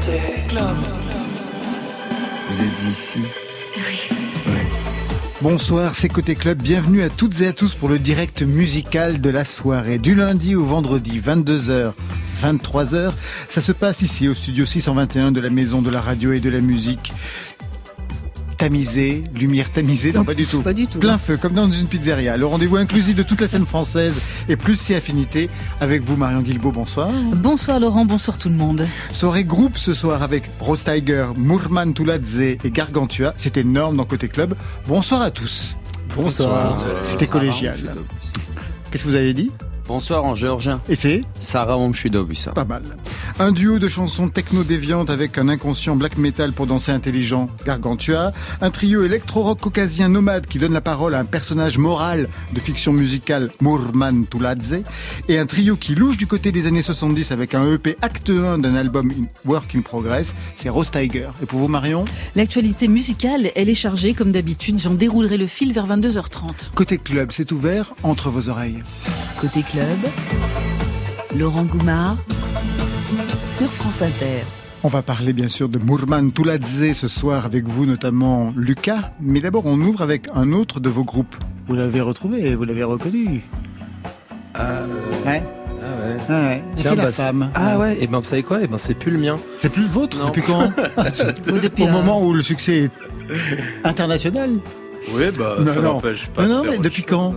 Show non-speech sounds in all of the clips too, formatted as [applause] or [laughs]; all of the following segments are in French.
Club. Vous êtes ici Bonsoir, c'est Côté Club. Bienvenue à toutes et à tous pour le direct musical de la soirée. Du lundi au vendredi, 22h, 23h. Ça se passe ici au studio 621 de la Maison de la Radio et de la Musique tamisé, lumière tamisée, non pas du tout. Pas du tout. Plein feu, comme dans une pizzeria. Le rendez-vous inclusif de toute la scène française et plus si affinité avec vous, Marion Guilbault. Bonsoir. Bonsoir Laurent, bonsoir tout le monde. Soirée groupe ce soir avec Rose Tiger, Mourman Touladze et Gargantua. C'est énorme dans Côté Club. Bonsoir à tous. Bonsoir. C'était collégial. Qu'est-ce que vous avez dit? Bonsoir en géorgien. Et c'est Sarah Omshudo, Pas mal. Un duo de chansons techno-déviantes avec un inconscient black metal pour danser intelligent, Gargantua. Un trio électro-rock caucasien nomade qui donne la parole à un personnage moral de fiction musicale, Mourman Touladze. Et un trio qui louche du côté des années 70 avec un EP acte 1 d'un album Work in Progress, c'est Rose Tiger. Et pour vous, Marion? L'actualité musicale, elle est chargée comme d'habitude. J'en déroulerai le fil vers 22h30. Côté club, c'est ouvert entre vos oreilles. Côté club, Laurent Goumard sur France Inter. On va parler bien sûr de Mourman Touladze ce soir avec vous, notamment Lucas. Mais d'abord, on ouvre avec un autre de vos groupes. Vous l'avez retrouvé, vous l'avez reconnu. Euh... Ouais. Ah ouais. Ah ouais. Tiens, C'est la bah, femme. Ah ouais, et ben vous savez quoi Et ben c'est plus le mien. C'est plus le vôtre Non. Depuis quand Au un- moment où le succès est international Oui, bah Non, ça n'empêche pas. Non, de non, faire mais autre depuis chose. quand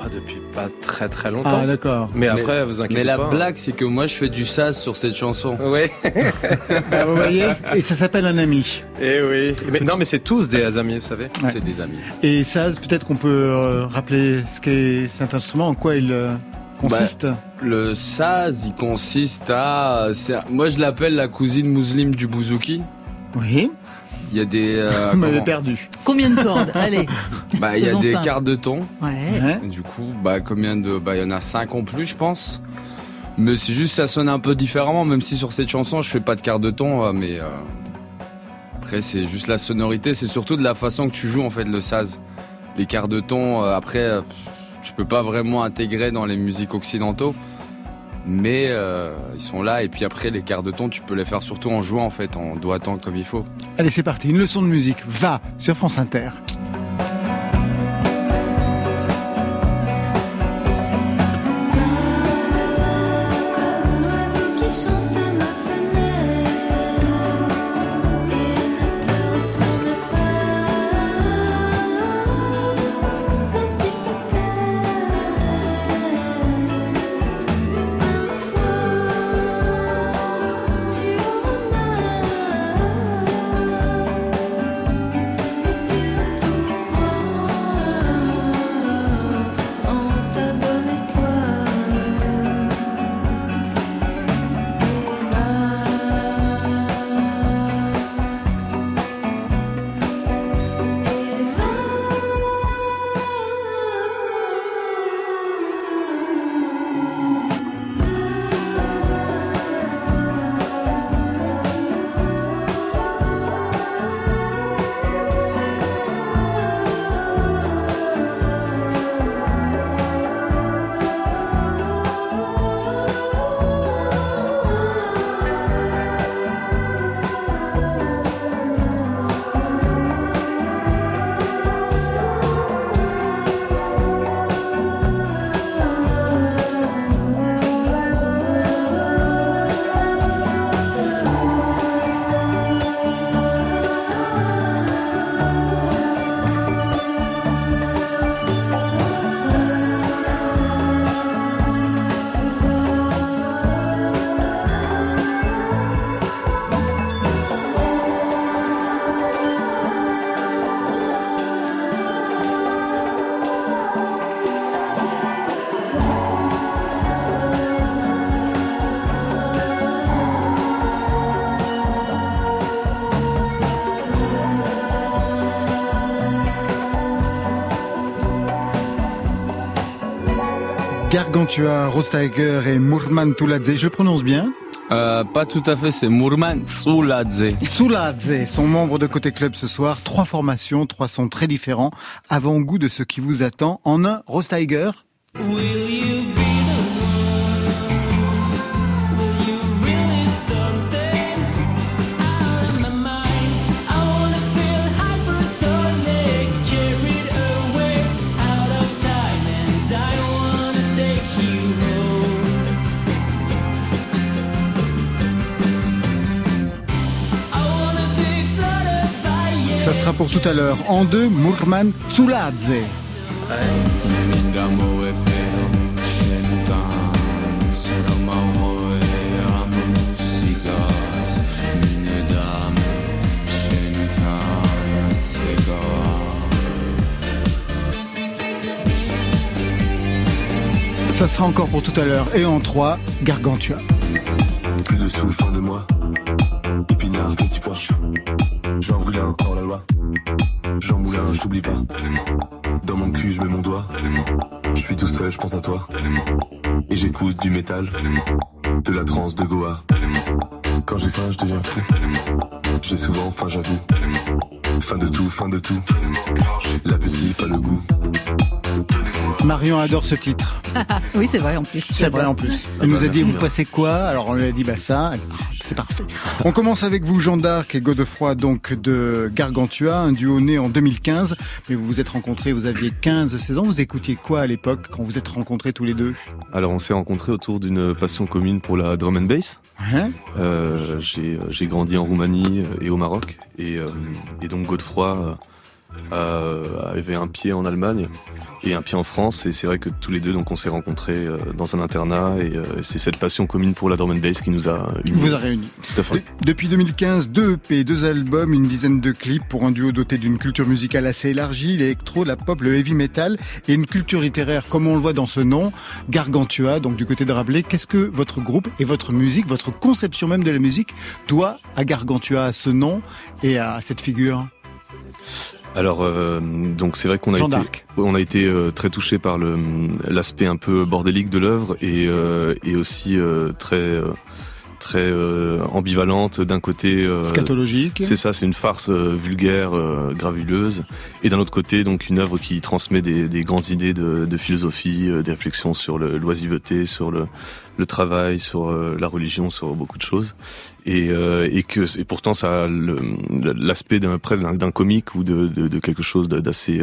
Ah, Depuis pas très très longtemps. Ah d'accord. mais après, vous inquiétez Mais la pas. hein. blague, c'est que moi, je fais du sas sur cette chanson. Ouais. [laughs] Bah, vous voyez Et ça s'appelle un ami. Et oui. Mais non, mais c'est tous des amis, vous savez. Ouais. C'est des amis. Et ça, peut-être qu'on peut euh, rappeler ce qu'est cet instrument, en quoi il euh, consiste Le saz, il consiste à... c'est- Moi, je l'appelle la cousine musulmane du bouzouki. Oui, Il y a des... euh, [laughs] vous m'avez comment- perdu. Combien de cordes [laughs] Allez. bah, il y a des simple. cartes de ton. Ouais. Et du coup, bah, combien de... Bah, il y en a cinq en plus, je pense. Mais c'est juste, ça sonne un peu différemment, même si sur cette chanson, je fais pas de quart de ton, euh, mais... euh, Après, c'est juste la sonorité, c'est surtout de la façon que tu joues, en fait, le saz. Les quarts de ton, euh, après, euh, tu peux pas vraiment intégrer dans les musiques occidentaux. Mais euh, ils sont là, et puis après, les quarts de ton, tu peux les faire surtout en jouant, en fait, en doigtant comme il faut. Allez, c'est parti. Une leçon de musique va sur France Inter. Gargantua, Rose Tiger et Mourman Touladze. Je le prononce bien. Euh, pas tout à fait, c'est Mourman Tsuladze. Touladze sont membres de Côté Club ce soir. Trois formations, trois sons très différents. Avant-goût de ce qui vous attend. En un, Rose Tiger. Pour tout à l'heure. En deux, Murman Tsuladze. Ça sera encore pour tout à l'heure. Et en trois, Gargantua. Plus de sous, fin de. Épinard, petit. Je t'oublie pas. Dans mon cul, je mets mon doigt. Je suis tout seul, je pense à toi. Et j'écoute du métal. De la trance de Goa. Quand j'ai faim, je deviens fou. J'ai souvent faim, j'avoue. Fin de tout, fin de tout. L'appétit, pas le goût. Marion adore ce titre. [laughs] Oui, c'est vrai en plus. C'est vrai en plus. Elle nous a dit, vous passez quoi? Alors on lui a dit, bah ça, c'est parfait. On commence avec vous, Jean d'Arc et Godefroy, donc de Gargantua, un duo né en 2015. Mais vous vous êtes rencontrés, vous aviez 15-16 ans. Vous écoutiez quoi à l'époque quand vous êtes rencontrés tous les deux? Alors on s'est rencontrés autour d'une passion commune pour la drum and bass. Hein? Euh, j'ai j'ai grandi en Roumanie euh, et au Maroc et, euh, et donc Godefroy euh, avait un pied en Allemagne et un pied en France et c'est vrai que tous les deux donc on s'est rencontrés euh, dans un internat et euh, c'est cette passion commune pour la drum and bass qui nous a unis. Vous a réunis. Tout à fait. Depuis 2015, deux EP, deux albums, une dizaine de clips pour un duo doté d'une culture musicale assez élargie, l'électro, la pop, le heavy metal et une culture littéraire comme on le voit dans ce nom, Gargantua, donc du côté de Rabelais. Qu'est-ce que votre groupe et votre musique, votre conception même de la musique doit à Gargantua, à ce nom et à cette figure? Alors euh, donc c'est vrai qu'on a été on a été euh, très touché par le l'aspect un peu bordélique de l'œuvre et euh, et aussi euh, très très euh, ambivalente d'un côté euh, Scatologique. c'est ça, c'est une farce vulgaire, euh, gravuleuse, et d'un autre côté, donc une œuvre qui transmet des, des grandes idées de, de philosophie, euh, des réflexions sur le- l'oisiveté, sur le, le travail, sur la religion, sur beaucoup de choses, et, euh, et que et pourtant ça l'aspect d'un presque d'un- comique ou de, quelque chose d'assez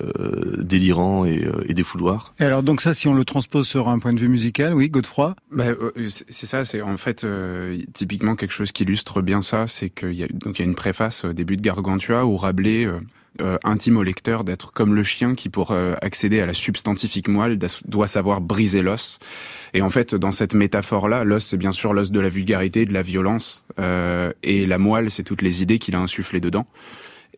euh, délirant et, euh, et défouloir. Et alors donc ça, si on le transpose sur un point de vue musical, oui, Godefroy Bah, euh, c'est ça, c'est en fait euh, typiquement quelque chose qui illustre bien ça, c'est qu'il y a donc il y a une préface au début de Gargantua où Rabelais euh, euh, intime au lecteur d'être comme le chien qui pour euh, accéder à la substantifique moelle doit savoir briser l'os. Et en fait, dans cette métaphore-là, l'os c'est bien sûr l'os de la vulgarité, de la violence, euh, et la moelle c'est toutes les idées qu'il a insufflées dedans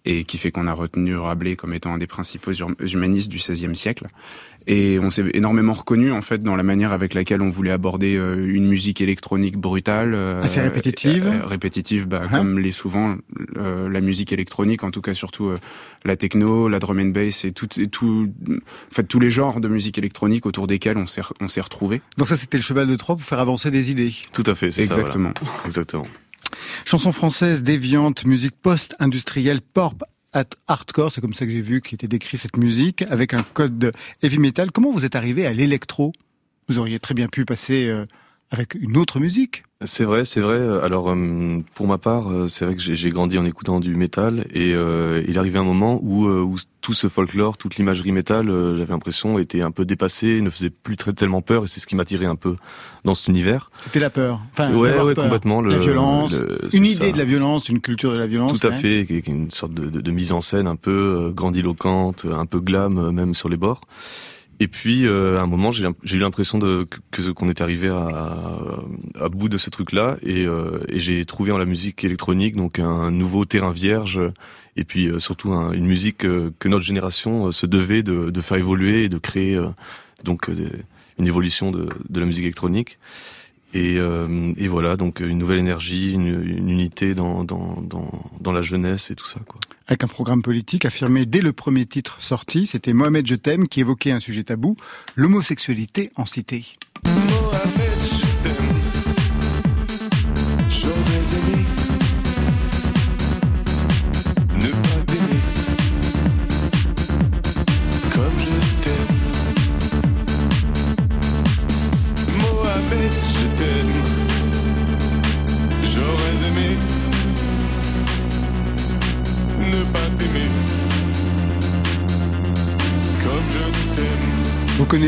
et qui fait qu'on a retenu Rabelais comme étant un des principaux hum- humanistes du XVIe siècle. Et on s'est énormément reconnu en fait dans la manière avec laquelle on voulait aborder euh, une musique électronique brutale, euh, Assez répétitive. euh, répétitive, bah, Hein comme l'est souvent euh, la musique électronique, en tout cas surtout euh, la techno, la drum and bass et tout, et tout, en fait tous les genres de musique électronique autour desquels on s'est on s'est retrouvé. Donc ça, c'était le cheval de Troie pour faire avancer des idées. Tout à fait, c'est ça. voilà. Exactement. Chanson française déviante, musique post-industrielle, pop hardcore, c'est comme ça que j'ai vu qu'était décrit cette musique, avec un code de heavy metal. Comment vous êtes arrivé à l'électro? Vous auriez très bien pu passer euh, avec une autre musique. C'est vrai, c'est vrai. Alors euh, pour ma part, euh, c'est vrai que j'ai- grandi en écoutant du métal et euh, il arrivait un moment où, euh, où tout ce folklore, toute l'imagerie métal, j'avais l'impression était un peu dépassée, ne faisait plus très tellement peur et c'est ce qui m'attirait un peu dans cet univers. C'était la peur. Enfin, ouais, ouais, peur. complètement. Le, la violence, le- une idée ça. de la violence, une culture de la violence. Tout à ouais. fait, une sorte de, de- de mise en scène un peu grandiloquente, un peu glam même sur les bords. Et puis euh, à un moment, j'ai eu l'impression que qu'on était arrivé à, à bout de ce truc-là, et, euh, et j'ai trouvé en la musique électronique donc un nouveau terrain vierge, et puis euh, surtout un- une musique euh, que notre génération euh, se devait de, de faire évoluer et de créer euh, donc une évolution de, de la musique électronique. Et, et voilà, donc une nouvelle énergie, une, une unité dans, dans, dans, dans la jeunesse et tout ça. Quoi. Avec un programme politique affirmé dès le premier titre sorti, c'était Mohamed Je t'aime qui évoquait un sujet tabou, l'homosexualité en cité.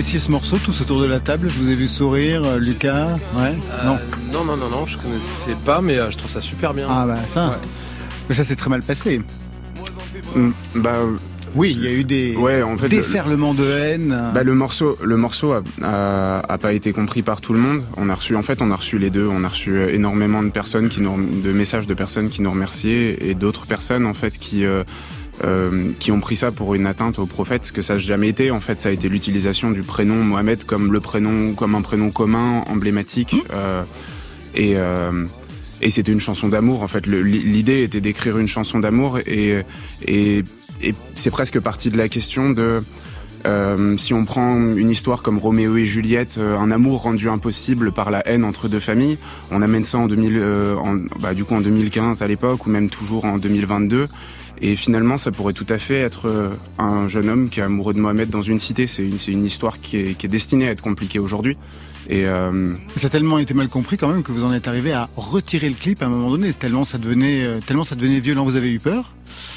Connaissiez ce morceau tous autour de la table Je vous ai vu sourire, euh, Lucas Ouais Non. non, non, non, non, je connaissais pas, mais euh, je trouve ça super bien. Ah bah ça. Ouais. Mais ça s'est très mal passé. Mm, Bah, Oui, il y a eu des ouais, en fait, le- déferlements de haine. Bah, le morceau, le morceau a, a, a pas été compris par tout le monde. On a reçu, en fait, on a reçu les deux. On a reçu euh, énormément de personnes qui nous, de messages de personnes qui nous remerciaient et d'autres personnes, en fait, qui, euh, euh, qui ont pris ça pour une atteinte au prophète, ce que ça n'a jamais été. En fait, ça a été l'utilisation du prénom Mohamed comme le prénom, comme un prénom commun, emblématique. euh, et, euh, et c'était une chanson d'amour. En fait, l'idée était d'écrire une chanson d'amour et, c'est presque parti de la question de si on prend une histoire comme Roméo et Juliette, un amour rendu impossible par la haine entre deux familles, on amène ça en 2000, euh, en, bah, du coup en 2015 à l'époque ou même toujours en 2022. Et finalement, ça pourrait tout à fait être euh, un jeune homme qui est amoureux de Mohamed dans une cité. C'est une, c'est une histoire qui est, qui est destinée à être compliquée aujourd'hui. Et euh, Ça a tellement été mal compris quand même que vous en êtes arrivé à retirer le clip à un moment donné. C'est tellement ça devenait, euh, tellement ça devenait violent. Vous avez eu peur?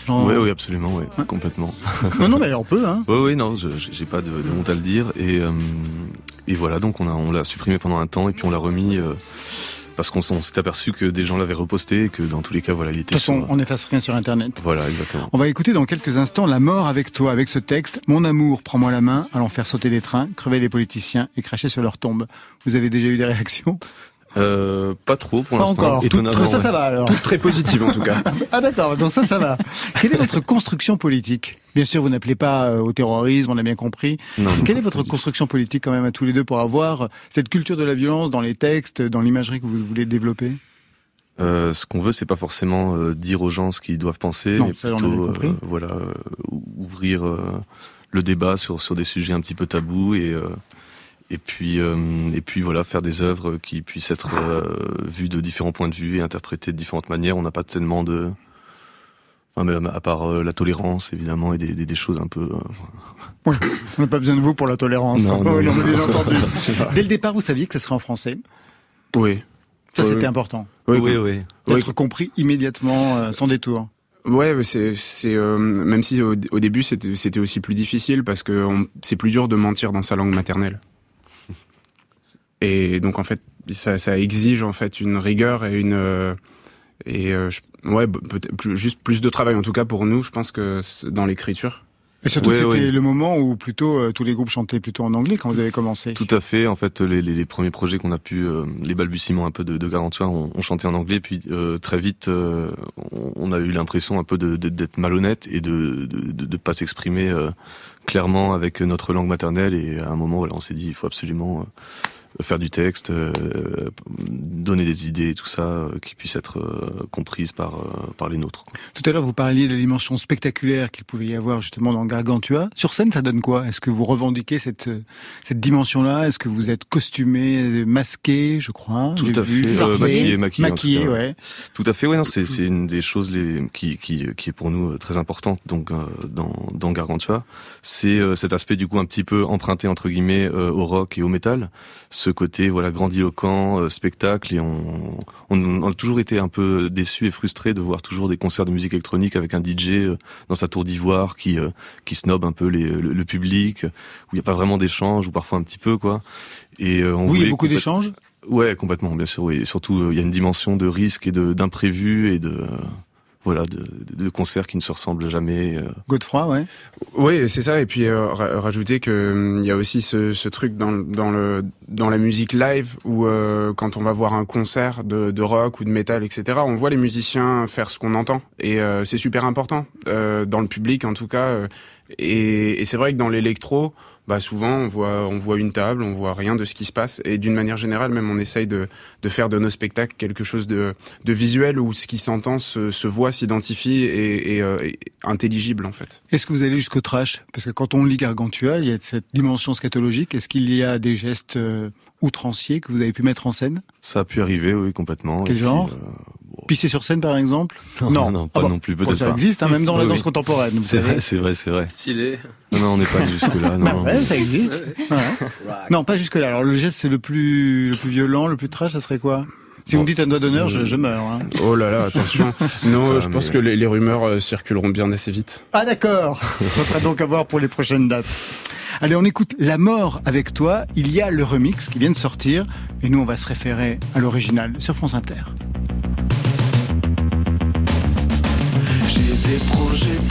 Genre- Oui, oui, absolument, ouais, complètement. [laughs] Non, non, mais on peut. Hein. Oui, oui, non, j'ai pas de, de honte à le dire. Et, euh, et voilà, donc on a, on l'a supprimé pendant un temps et puis on l'a remis euh, parce qu'on s'est aperçu que des gens l'avaient reposté et que dans tous les cas, voilà, il De était toute façon, sur- on n'efface rien sur Internet. Voilà, exactement. On va écouter dans quelques instants La mort avec toi, avec ce texte. Mon amour, prends-moi la main, allons faire sauter les trains, crever les politiciens et cracher sur leur tombe. Vous avez déjà eu des réactions? Euh, pas trop pour l'instant. encore. Tout- ça, ça va alors. très positives en tout cas. [laughs] Ah d'accord, donc ça, ça va. Quelle est votre construction politique? Bien sûr, vous n'appelez pas euh, au terrorisme, on a bien compris. Non, Quelle est votre construction politique quand même à tous les deux pour avoir cette culture de la violence dans les textes, dans l'imagerie que vous voulez développer? Euh, ce qu'on veut, c'est pas forcément euh, dire aux gens ce qu'ils doivent penser, Non, mais plutôt euh, voilà, ouvrir le débat sur sur des sujets un petit peu tabous et et puis euh, et puis voilà, faire des œuvres qui puissent être euh, vues de différents points de vue et interprétées de différentes manières. On n'a pas tellement de Enfin, même à part euh, la tolérance, évidemment, et des, des, des choses un peu... euh, [laughs] On n'a pas besoin de vous pour la tolérance. Non, non, [laughs] non, bien entendu. [laughs] Dès le départ, vous saviez que ça serait en français? Oui. Ça, Oui, c'était oui. important. Oui, oui, oui. oui. D'être compris immédiatement, euh, sans détour. Ouais, c'est c'est euh, même si au, au début c'était c'était aussi plus difficile parce que c'est plus dur de mentir dans sa langue maternelle. Et donc en fait ça, ça exige en fait une rigueur et une euh, et euh, je- ouais b- peut-être plus, juste plus de travail en tout cas pour nous je pense que c'est dans l'écriture. Et surtout, Ouais, que c'était ouais. le moment où plutôt euh, tous les groupes chantaient plutôt en anglais quand vous avez commencé. Tout à fait. En fait, les, les, les premiers projets qu'on a pu, euh, les balbutiements un peu de, de Garantua, on, on chantait en anglais. Puis euh, très vite, euh, on, a eu l'impression un peu de- de- d'être malhonnête et de de, de, de pas s'exprimer euh, clairement avec notre langue maternelle. Et à un moment, voilà, on s'est dit, il faut absolument euh, faire du texte, euh, donner des idées tout ça euh, qui puissent être euh, comprises par euh, par les nôtres. quoi. Tout à l'heure, vous parliez de la dimension spectaculaire qu'il pouvait y avoir justement dans Gargantua. Sur scène, ça donne quoi? Est-ce que vous revendiquez cette euh, cette dimension-là? Est-ce que vous êtes costumé, euh, masqué, je crois Tout J'ai à vu, fait, euh, maquillé, maquillé, tout maquillé, ouais. ouais. Tout à fait, oui, non, c'est c'est une des choses les, qui, qui, qui est pour nous euh, très importante donc euh, dans, dans Gargantua. C'est euh, cet aspect du coup un petit peu emprunté entre guillemets euh, au rock et au métal. Ce côté voilà grandiloquent, euh, spectacle et on, on, on a toujours été un peu déçus et frustrés de voir toujours des concerts de musique électronique avec un DJ euh, dans sa tour d'ivoire qui euh, qui snob un peu les, le, le public, où il n'y a pas vraiment d'échange ou parfois un petit peu quoi. Et euh, on Oui, il y a beaucoup d'échanges. Ouais, complètement, bien sûr. Oui. Et surtout, il y a une dimension de risque et d'imprévu et de voilà de, de concerts qui ne se ressemblent jamais. euh. Godefroy, ouais. Oui, c'est ça. Et puis euh, ra- rajouter que hum, il y a aussi ce, ce truc dans, le- dans le dans la musique live où euh, quand on va voir un concert de, de rock ou de métal, etc. On voit les musiciens faire ce qu'on entend et euh, c'est super important euh, dans le public en tout cas. euh, et et c'est vrai que dans l'électro, bah souvent on voit on voit une table, on voit rien de ce qui se passe et d'une manière générale même on essaye de de faire de nos spectacles quelque chose de de visuel où ce qui s'entend se, se voit, s'identifie et, et, euh, et intelligible en fait. Est-ce que vous allez jusqu'au trash? Parce que quand on lit Gargantua, il y a cette dimension scatologique. Est-ce qu'il y a des gestes euh, outranciers que vous avez pu mettre en scène? Ça a pu arriver, oui, complètement. Quel Et puis, genre euh, bon, Pisser sur scène, par exemple [laughs] non, non, non, pas Ah bon. non plus, Bon, peut-être Ça pas. existe, hein, même dans la danse oui. contemporaine. C'est vrai, c'est vrai, c'est vrai. Stylé. Non, non, on n'est pas jusque là. [laughs] Non, Bah ouais, ça existe. Ouais. Non, pas jusque là. Alors le geste c'est le plus le plus violent, le plus trash, ça serait quoi? Si vous me dites un doigt d'honneur, je, je meurs. hein. Oh là là, attention. [laughs] non, Ah, je pense mais- que les, les rumeurs euh, circuleront bien assez vite. Ah d'accord. ça sera donc à voir pour les prochaines dates. Allez, on écoute La mort avec toi. Il y a le remix qui vient de sortir, et nous on va se référer à l'original sur France Inter. Des projets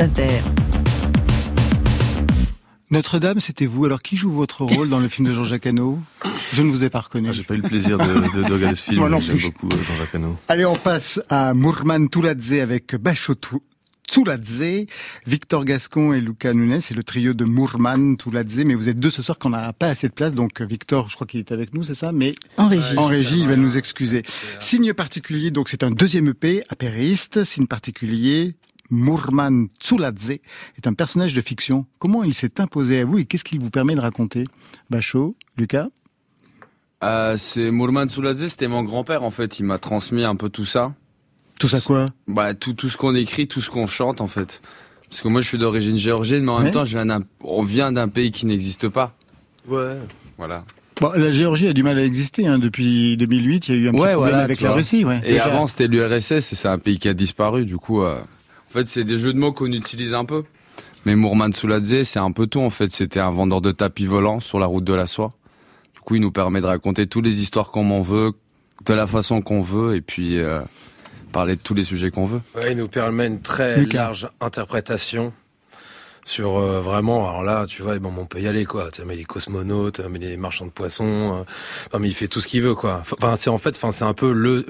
Inter. Notre-Dame, c'était vous. Alors, qui joue votre rôle dans le film de Jean-Jacques Hano? Je ne vous ai pas reconnu. Ah, J'ai pas eu le plaisir de, de- de regarder ce film, [laughs] Moi j'aime beaucoup euh, Jean-Jacques Hano. Allez, on passe à Mourman Touladze avec Bacho Tou- Touladze, Victor Gascon et Luca Nunes. C'est le trio de Mourman Touladze. Mais vous êtes deux ce soir qu'on n'a pas assez de place. Donc, Victor, je crois qu'il est avec nous, c'est ça? Mais En régie. en régie, il va nous excuser. Signe particulier, donc c'est un deuxième EP, apériste. Signe particulier, Mourman Tsuladze est un personnage de fiction. Comment il s'est imposé à vous et qu'est-ce qu'il vous permet de raconter? Bacho, Lucas? Euh, c'est Mourman Souladze, c'était mon grand-père en fait. Il m'a transmis un peu tout ça. Tout ça quoi? Bah tout tout ce qu'on écrit, tout ce qu'on chante en fait. Parce que moi je suis d'origine géorgienne, mais en Ouais. même temps je viens d'un, on vient d'un pays qui n'existe pas. Ouais. Voilà. Bon, la Géorgie a du mal à exister. Hein. Depuis 2008, il y a eu un petit Ouais, problème voilà, avec la vois. Russie. Ouais. Et Déjà. avant c'était l'URSS et c'est un pays qui a disparu. Du coup, euh, en fait c'est des jeux de mots qu'on utilise un peu. Mais Mourman Souladze, c'est un peu tout en fait. C'était un vendeur de tapis volants sur la route de la soie. Du coup, il nous permet de raconter toutes les histoires comme on veut, de la façon qu'on veut, et puis euh, parler de tous les sujets qu'on veut. Ouais, il nous permet une très Lucas. large interprétation sur euh, vraiment. Alors là, tu vois, bon, on peut y aller quoi. Mais les cosmonautes, mais les marchands de poissons. euh, enfin, mais il fait tout ce qu'il veut quoi. Enfin, c'est en fait, enfin, c'est un peu le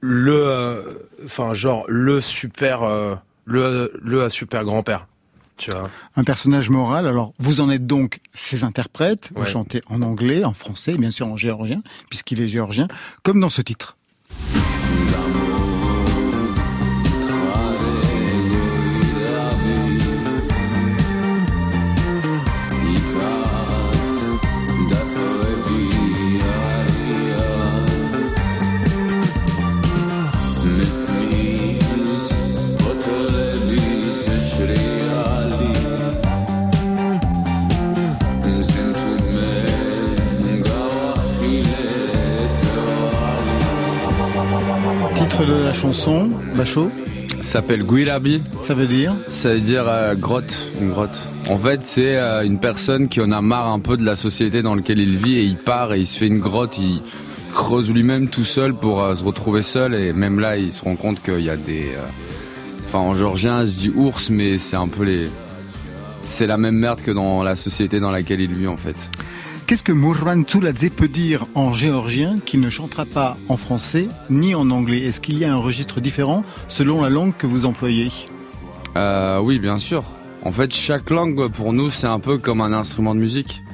le, enfin, genre le super, euh, le le super grand père. Tu vois. Un personnage moral. Alors, vous en êtes donc ses interprètes. Vous Ouais. chantez en anglais, en français, et bien sûr en géorgien, puisqu'il est géorgien, comme dans ce titre. Titre de la chanson, Bachot, S'appelle Guirabi. ça veut dire Ça veut dire euh, grotte, une grotte. En fait, c'est euh, une personne qui en a marre un peu de la société dans laquelle il vit et il part et il se fait une grotte, il creuse lui-même tout seul pour euh, se retrouver seul et même là, il se rend compte qu'il y a des... Enfin, en georgien, je dis ours, mais c'est un peu les... C'est la même merde que dans la société dans laquelle il vit en fait. Qu'est-ce que Mourran Tsuladze peut dire en géorgien qui ne chantera pas en français ni en anglais? Est-ce qu'il y a un registre différent selon la langue que vous employez? Euh, oui, bien sûr. En fait, chaque langue pour nous, c'est un peu comme un instrument de musique.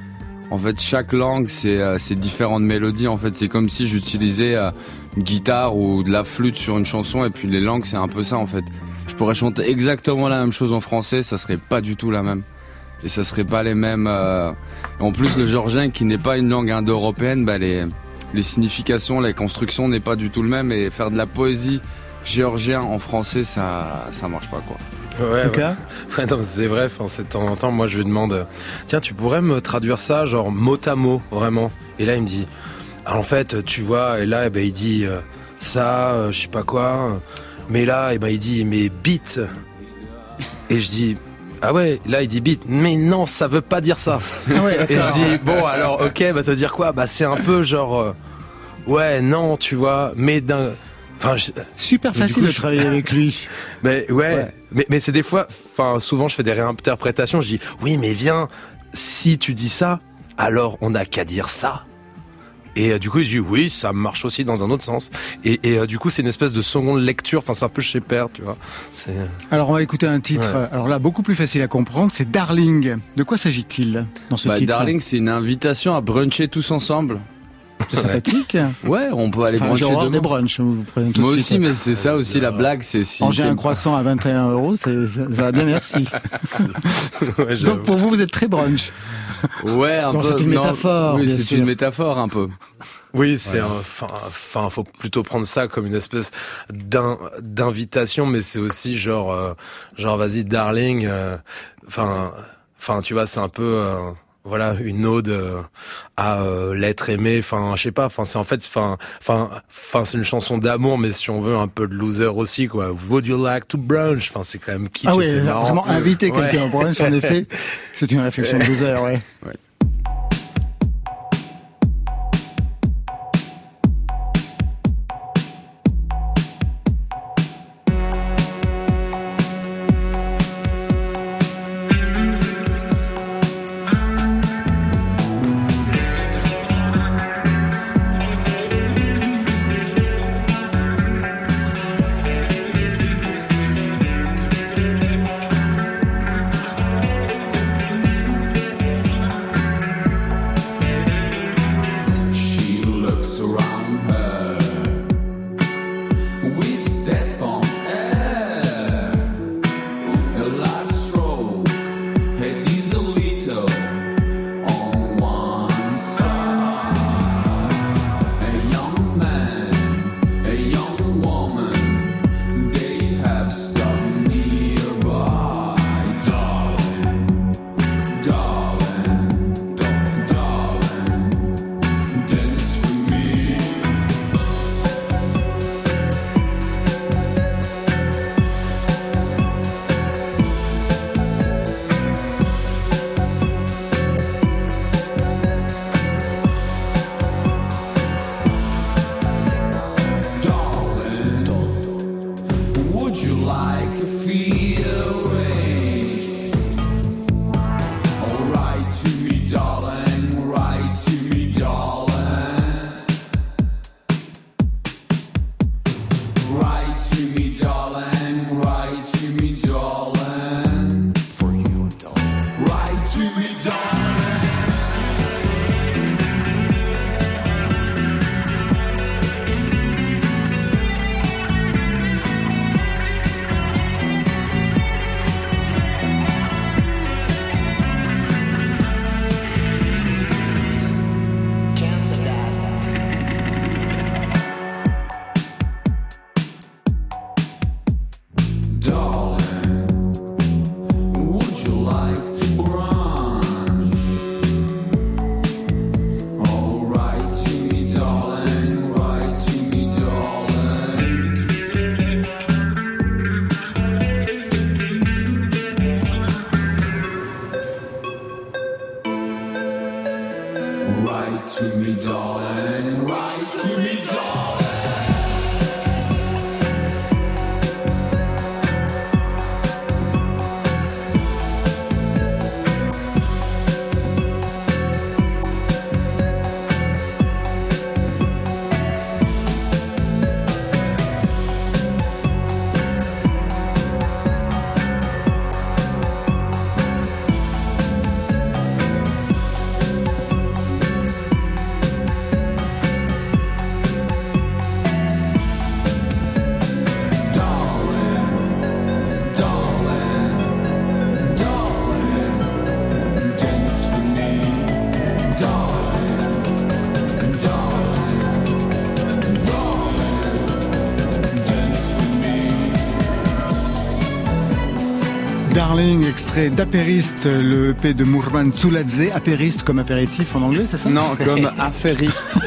En fait, chaque langue, c'est euh, différentes mélodies. En fait, c'est comme si j'utilisais euh, une guitare ou de la flûte sur une chanson. Et puis les langues, c'est un peu ça en fait. Je pourrais chanter exactement la même chose en français, ça serait pas du tout la même. Et ça serait pas les mêmes. euh, En plus, le georgien, qui n'est pas une langue indo-européenne, bah, les les significations, les constructions n'est pas du tout le même. Et faire de la poésie géorgien en français, ça ça marche pas quoi. Ouais, Lucas [laughs] ouais. C'est vrai, enfin, c'est de temps en temps, moi je lui demande, tiens, tu pourrais me traduire ça, genre mot à mot, vraiment? Et là, il me dit, ah, en fait, tu vois, et là, eh ben, il dit, euh, ça, euh, je sais pas quoi, euh, mais là, eh ben, il dit, mais bite. Et je dis, ah ouais, là, il dit bite, mais non, ça veut pas dire ça. [laughs] Ah ouais, Et je dis, bon, alors, ok, bah, ça veut dire quoi? Bah, c'est un peu genre, euh, ouais, non, tu vois, mais d'un. Enfin, je- Super facile coup, de je- travailler avec lui. [laughs] mais ouais, Ouais. mais, mais c'est des fois, enfin souvent je fais des réinterprétations, je dis oui mais viens, si tu dis ça, alors on n'a qu'à dire ça. Et euh, du coup il dit oui ça marche aussi dans un autre sens. Et, et euh, du coup c'est une espèce de seconde lecture, enfin c'est un peu chez père, tu vois. C'est Alors on va écouter un titre, Ouais. alors là beaucoup plus facile à comprendre, c'est Darling. De quoi s'agit-il dans ce Bah, titre Darling, c'est une invitation à bruncher tous ensemble. C'est sympathique. [laughs] Ouais, on peut aller Enfin, bruncher demain. des brunchs, vous prenez tout Moi de aussi, suite. mais c'est ça aussi la blague, c'est si. Manger un croissant à 21 euros, c'est- ça, va bien, merci. [laughs] ouais. Donc pour vous, vous êtes très brunch. Ouais, un Non, peu. c'est une métaphore, Oui, c'est une métaphore un peu. Oui, c'est un- enfin, enfin, faut plutôt prendre ça comme une espèce d'in- d'invitation, mais c'est aussi genre, euh, genre, vas-y, darling. euh, Enfin, enfin, tu vois, c'est un peu, euh, voilà, une ode euh, à euh, l'être aimé. Enfin, je sais pas. Enfin, c'est en fait, enfin, enfin, enfin, c'est une chanson d'amour, mais si on veut un peu de loser aussi, quoi. Would you like to brunch? Enfin, c'est quand même kitsch. Ah oui, vraiment inviter quelqu'un Ouais. au brunch, en effet, c'est une réflexion de 12 heures, ouais. [laughs] Write to me, darling. Write to me, darling. Extrait d'Apériste, le EP de Mourman Tsuladze. Apériste comme apéritif en anglais, c'est ça? Non, comme affairiste. [laughs]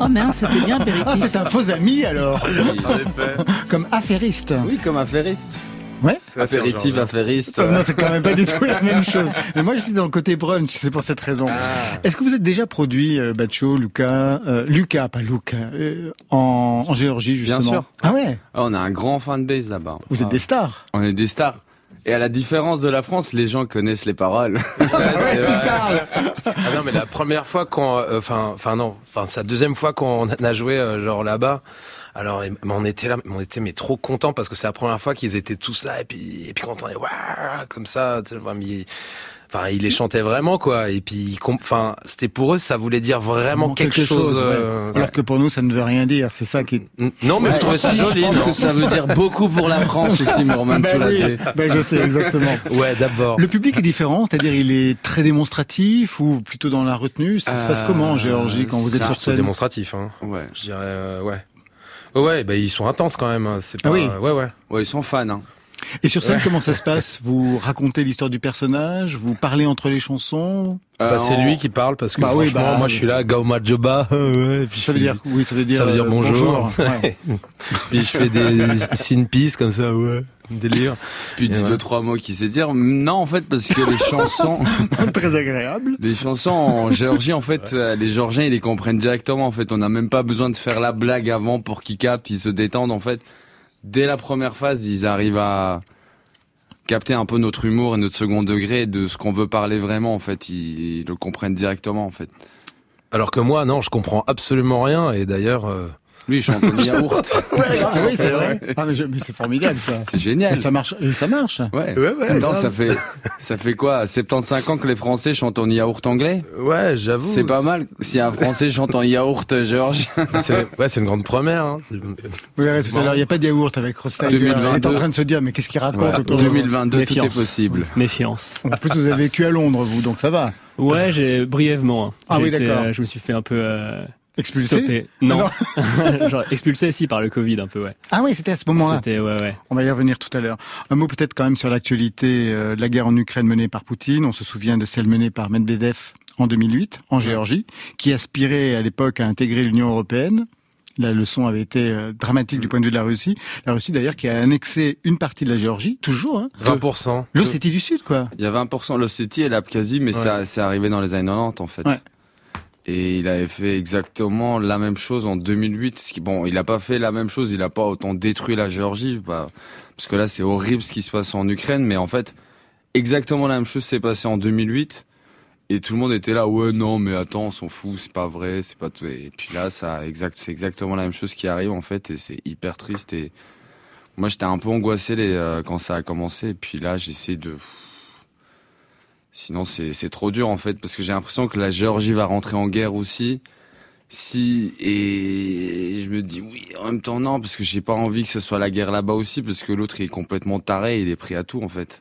Oh mince, c'était bien Ah, apéritif. c'est un faux ami alors En effet. [laughs] Comme affairiste. Oui, comme affairiste. Ouais Apéritif, affairiste. Oh, non, c'est quand même pas du tout la même chose. Mais moi, j'étais dans le côté brunch, c'est pour cette raison. Est-ce que vous êtes déjà produit, euh, Bacho, Lucas, euh, Lucas, pas Lucas, euh, en, en Géorgie justement? Bien sûr. Ah ouais? Ah, on a un grand fanbase là-bas. Vous êtes Ah. des stars. On est des stars. Et à la différence de la France, les gens connaissent les paroles. [laughs] Ouais, c'est tu parles Ah non, mais la première fois qu'on, euh, enfin, enfin non, enfin c'est la deuxième fois qu'on a joué euh, genre là-bas. Alors, on était là, mais on était mais trop contents parce que c'est la première fois qu'ils étaient tous là et puis et puis quand on est comme ça, tu sais, enfin, mais- enfin, ils les chantaient vraiment quoi. Et puis, ils comp- enfin, c'était pour eux, ça voulait dire vraiment quelque, chose. ouais. euh, Alors que pour nous, ça ne veut rien dire. C'est ça qui Non, mais je trouvais ça joli. je pense non que ça veut dire beaucoup pour la France aussi, [laughs] Morman Ben oui, ben je sais exactement. [laughs] Ouais, d'abord. Le public est différent, c'est-à-dire il est très démonstratif ou plutôt dans la retenue. Ça se passe Euh, comment en Géorgie quand vous êtes ça, sur C'est scène? démonstratif, hein. Ouais. Je dirais, euh, ouais. Ouais, ouais, bah, ils sont intenses quand même. hein. C'est pas. Ah oui. Ouais, ouais. Ouais, ils sont fans. Hein. Et sur scène, Ouais. comment ça se passe? Vous racontez l'histoire du personnage? Vous parlez entre les chansons? Euh, Bah, c'est en- lui qui parle parce que Bah oui, bah, moi je suis là, Gauma Joba, [laughs] puis Ça je veut fais- dire oui, ça veut dire ça veut dire euh, bonjour. [laughs] Ouais. puis je fais des [laughs] sin peace comme ça, ouais, délire. Puis dis ouais. deux trois mots qui sait dire. Non, en fait, parce que les chansons, Très agréable. les chansons en Géorgie, en fait, euh, les Géorgiens ils les comprennent directement. En fait, on n'a même pas besoin de faire la blague avant pour qu'ils captent, ils se détendent. En fait, dès la première phase, ils arrivent à capter un peu notre humour et notre second degré de ce qu'on veut parler vraiment. En fait, ils, le comprennent directement. En fait, Alors que moi, non, je comprends absolument rien et d'ailleurs, euh, lui il chante en [laughs] yaourt. Ah oui, c'est vrai. Ah, mais, c'est formidable ça. C'est génial. Et ça marche. Et ça marche. Ouais. Ouais, ouais, Attends, ça fait, ça fait quoi? 75 ans que les Français chantent en yaourt anglais? Ouais, j'avoue. C'est pas mal si un Français chante en yaourt géorgien. [laughs] C'est, ouais, c'est une grande première. Hein. Vous verrez tout à l'heure, il n'y a pas de yaourt avec. 2022. Il est en train de se dire, mais qu'est-ce qu'il raconte Voilà. autour de nous 2022, tout est Méfiance. possible. Méfiance. En plus, vous avez vécu à Londres, vous, donc ça va. Ouais, j'ai brièvement. hein. Ah oui, d'accord. euh, je me suis fait un peu euh, Expulsé stopper. Non, [laughs] genre expulsé si par le Covid un peu, ouais. Ah oui, c'était à ce moment-là. C'était ouais, ouais. On va y revenir tout à l'heure. Un mot peut-être quand même sur l'actualité euh, de la guerre en Ukraine menée par Poutine. On se souvient de celle menée par Medvedev en 2008 en Géorgie, qui aspirait à l'époque à intégrer l'Union européenne. La leçon avait été euh, dramatique du point de vue de la Russie. La Russie d'ailleurs qui a annexé une partie de la Géorgie, toujours. Hein. 20%. L'Ossétie du Sud, quoi. Il y a 20% l'Ossétie et l'Abkhazie, mais Ouais. ça c'est arrivé dans les années 90 en fait. Ouais. Et il avait fait exactement la même chose en 2008. Ce qui, bon, il a pas fait la même chose, il a pas autant détruit la Géorgie, bah, parce que là c'est horrible ce qui se passe en Ukraine, mais en fait exactement la même chose s'est passé en 2008. Et tout le monde était là, ouais, non, mais attends, on s'en fout, c'est pas vrai, c'est pas tout. Et puis là, ça, exact, c'est exactement la même chose qui arrive, en fait, et c'est hyper triste. Et moi, j'étais un peu angoissé euh, quand ça a commencé. Et puis là, j'essaie de. Sinon, c'est c'est trop dur, en fait, parce que j'ai l'impression que la Géorgie va rentrer en guerre aussi. Si, et je me dis oui, en même temps, non, parce que j'ai pas envie que ce soit la guerre là-bas aussi, parce que l'autre, il est complètement taré, il est prêt à tout, en fait.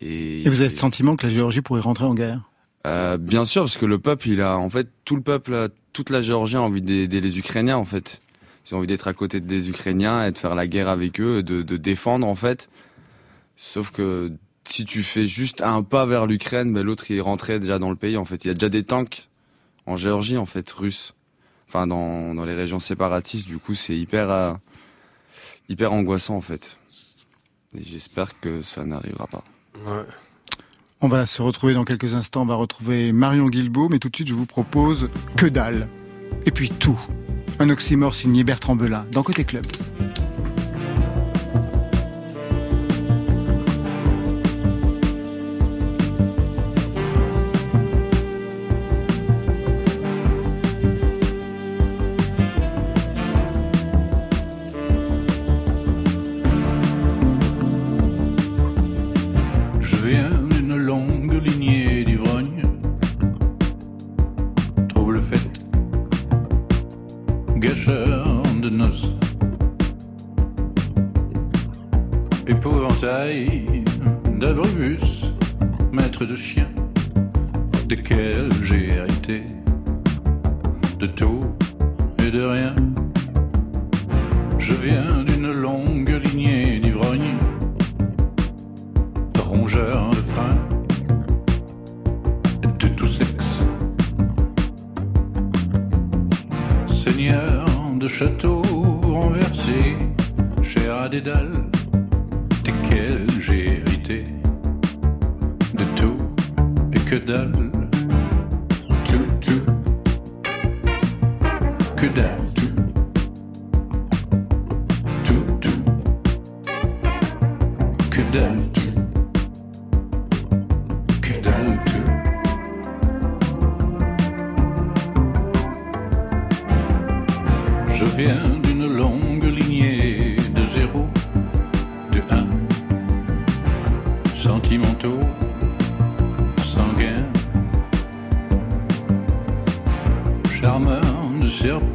Et, Et vous avez le sentiment que la Géorgie pourrait rentrer en guerre? Euh, bien sûr, parce que le peuple, il a, en fait, tout le peuple, toute la Géorgie a envie d'aider les Ukrainiens, en fait. Ils ont envie d'être à côté des Ukrainiens et de faire la guerre avec eux, de, de défendre, en fait. Sauf que si tu fais juste un pas vers l'Ukraine, ben, l'autre, il est rentré déjà dans le pays, en fait. Il y a déjà des tanks en Géorgie, en fait, russes. Enfin, dans, dans les régions séparatistes, du coup, c'est hyper, euh, hyper angoissant, en fait. Et j'espère que ça n'arrivera pas. Ouais. On va se retrouver dans quelques instants, on va retrouver Marion Guilbault, mais tout de suite je vous propose Que dalle. Et puis tout. Un oxymore signé Bertrand Belin dans Côté Club.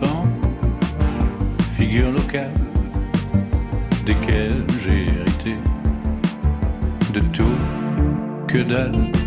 Serpent, figure locale, desquels j'ai hérité de tout que dalle.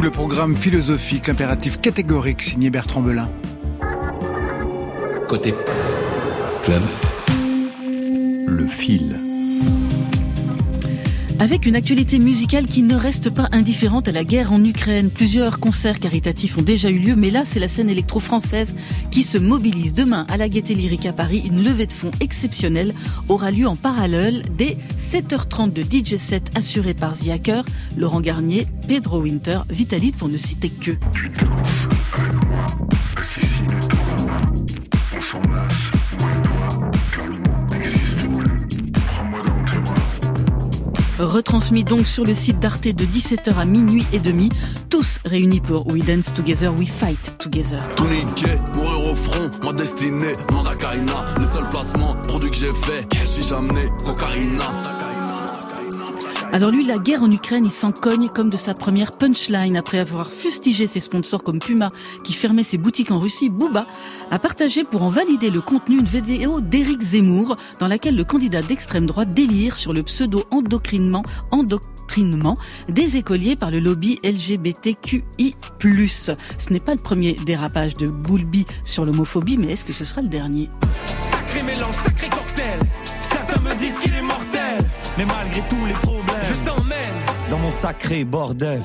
Tout le programme philosophique, l'impératif catégorique signé Bertrand Belin. Côté club. Le fil. Avec une actualité musicale qui ne reste pas indifférente à la guerre en Ukraine. Plusieurs concerts caritatifs ont déjà eu lieu, mais là, c'est la scène électro-française qui se mobilise. Demain, à la Gaîté Lyrique à Paris, une levée de fonds exceptionnelle aura lieu en parallèle dès 7h30 de DJ set assuré par The Hacker, Laurent Garnier, Pedro Winter, Vitalite pour ne citer que. Retransmis donc sur le site d'Arte de 17h à minuit et demi, tous réunis pour We Dance Together, We Fight Together. Tout niqué, mourir au front, ma destinée, Mandacaina, le seul placement, produit que j'ai fait, j'ai amené, cocaïna. Alors lui, la guerre en Ukraine, il s'en cogne comme de sa première punchline. Après avoir fustigé ses sponsors comme Puma, qui fermait ses boutiques en Russie, Booba a partagé pour en valider le contenu une vidéo d'Éric Zemmour, dans laquelle le candidat d'extrême droite délire sur le pseudo-endoctrinement endoctrinement des écoliers par le lobby LGBTQI+. Ce n'est pas le premier dérapage de Boulby sur l'homophobie, mais est-ce que ce sera le dernier? Sacré mélange, sacré cocktail. Certains me disent qu'il est mortel. Mais malgré tous les sacré bordel.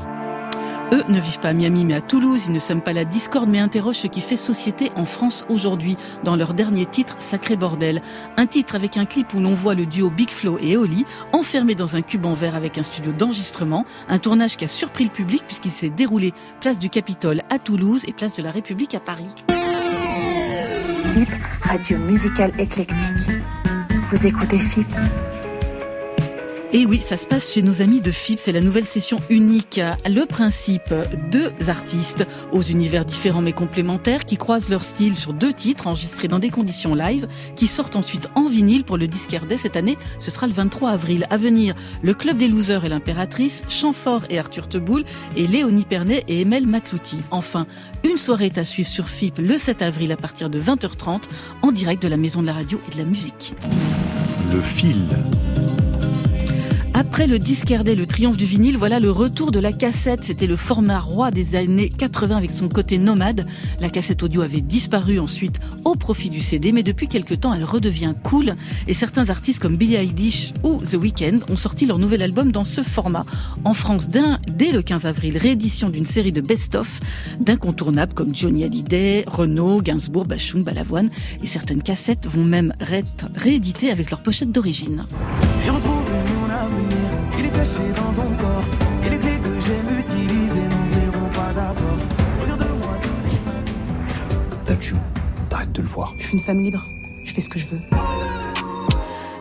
Eux ne vivent pas à Miami mais à Toulouse, ils ne s'aiment pas la discorde mais interrogent ce qui fait société en France aujourd'hui dans leur dernier titre Sacré Bordel. Un titre avec un clip où l'on voit le duo Big Flo et Oli enfermés dans un cube en verre avec un studio d'enregistrement, un tournage qui a surpris le public puisqu'il s'est déroulé place du Capitole à Toulouse et place de la République à Paris. FIP, radio musicale éclectique. Vous écoutez FIP Et oui, ça se passe chez nos amis de FIP, c'est la nouvelle session unique. Le principe, deux artistes aux univers différents mais complémentaires qui croisent leur style sur deux titres enregistrés dans des conditions live qui sortent ensuite en vinyle pour le disquaire dès cette année. Ce sera le 23 avril. À venir, le Club des Losers et l'Impératrice, Chamfort et Arthur Teboul et Léonie Pernet et Emel Matlouti. Enfin, une soirée est à suivre sur FIP le 7 avril à partir de 20h30 en direct de la Maison de la Radio et de la Musique. Le fil. Après le disquaire day, le triomphe du vinyle, voilà le retour de la cassette. C'était le format roi des années 80 avec son côté nomade. La cassette audio avait disparu ensuite au profit du CD, mais depuis quelques temps, elle redevient cool. Et certains artistes comme Billie Eilish ou The Weeknd ont sorti leur nouvel album dans ce format. En France, dès le 15 avril, réédition d'une série de best-of d'incontournables comme Johnny Hallyday, Renaud, Gainsbourg, Bachung, Balavoine. Et certaines cassettes vont même être rééditées avec leur pochette d'origine. T'arrêtes de le voir. Je suis une femme libre. Je fais ce que je veux.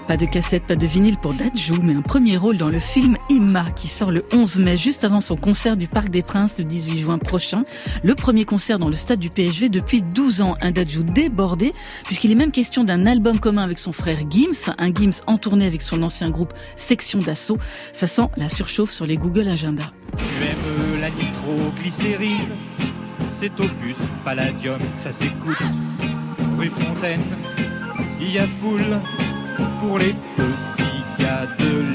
Pas de cassette, pas de vinyle pour Dajou, mais un premier rôle dans le film Imma qui sort le 11 mai, juste avant son concert du Parc des Princes le 18 juin prochain. Le premier concert dans le stade du PSV depuis 12 ans. Un Dajou débordé, puisqu'il est même question d'un album commun avec son frère Gims, un Gims en tournée avec son ancien groupe Section d'Assaut. Ça sent la surchauffe sur les Google Agenda. Tu aimes la nitroglycérine? C'est opus palladium, ça s'écoute. Rue Fontaine, il y a foule pour les petits gars de.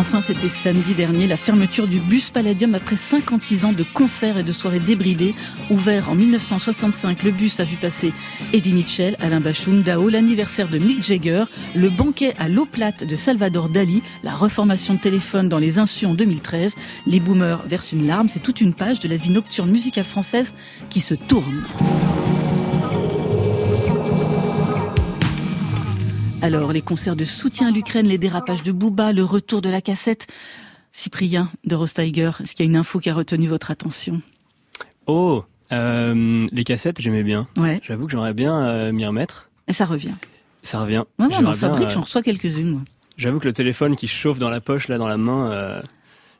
Enfin, c'était samedi dernier, la fermeture du bus Palladium après 56 ans de concerts et de soirées débridées. Ouvert en 1965, le bus a vu passer Eddie Mitchell, Alain Bachung, Dao, l'anniversaire de Mick Jagger, le banquet à l'eau plate de Salvador Dali, la reformation de téléphone dans les insus en 2013. Les boomers versent une larme, c'est toute une page de la vie nocturne musicale française qui se tourne. Alors, les concerts de soutien à l'Ukraine, les dérapages de Booba, le retour de la cassette. Cyprien de Rostiger, est-ce qu'il y a une info qui a retenu votre attention? Oh, euh, les cassettes, j'aimais bien. Ouais. J'avoue que j'aimerais bien euh, m'y remettre. Et ça revient. Ça revient. Ouais, ouais, on en fabrique, euh, j'en reçois quelques-unes. J'avoue que le téléphone qui chauffe dans la poche, là, dans la main, euh,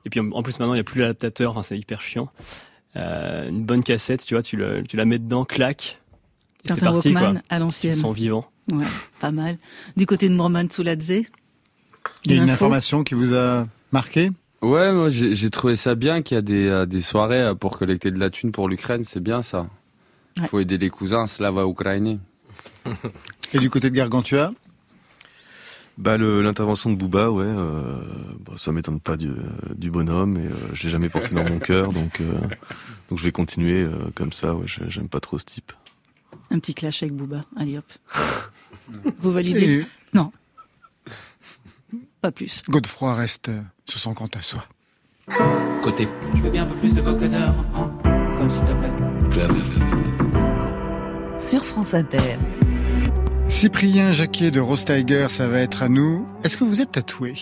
et puis en plus maintenant il n'y a plus l'adaptateur, enfin c'est hyper chiant. Euh, une bonne cassette, tu vois, tu, le- tu la mets dedans, clac. c'est un parti, Walkman quoi. à l'ancienne. Vivant. Ouais, pas mal. Du côté de Morman Souladze Il y a une info information qui vous a marqué? Ouais, moi j'ai trouvé ça bien qu'il y a des, euh, des soirées euh, pour collecter de la thune pour l'Ukraine, c'est bien ça. Il faut aider les cousins, Slava Ukraini. [laughs] Et du côté de Gargantua? Bah l'intervention de Booba, ouais, euh, bon, ça m'étonne pas du, euh, du bonhomme et euh, je l'ai jamais porté dans mon [laughs] cœur, donc euh, donc je vais continuer euh, comme ça. Ouais, j'ai- j'aime pas trop ce type. Un petit clash avec Booba. Allez hop. [laughs] Vous validez Et Non. Pas plus. Godefroy reste sur son compte à soi. Côté Je veux bien un peu plus de vocodeur. Encore, s'il te plaît. club. Sur France Inter. Cyprien Jacquier de Rostiger, ça va être à nous. Est-ce que vous êtes tatoué?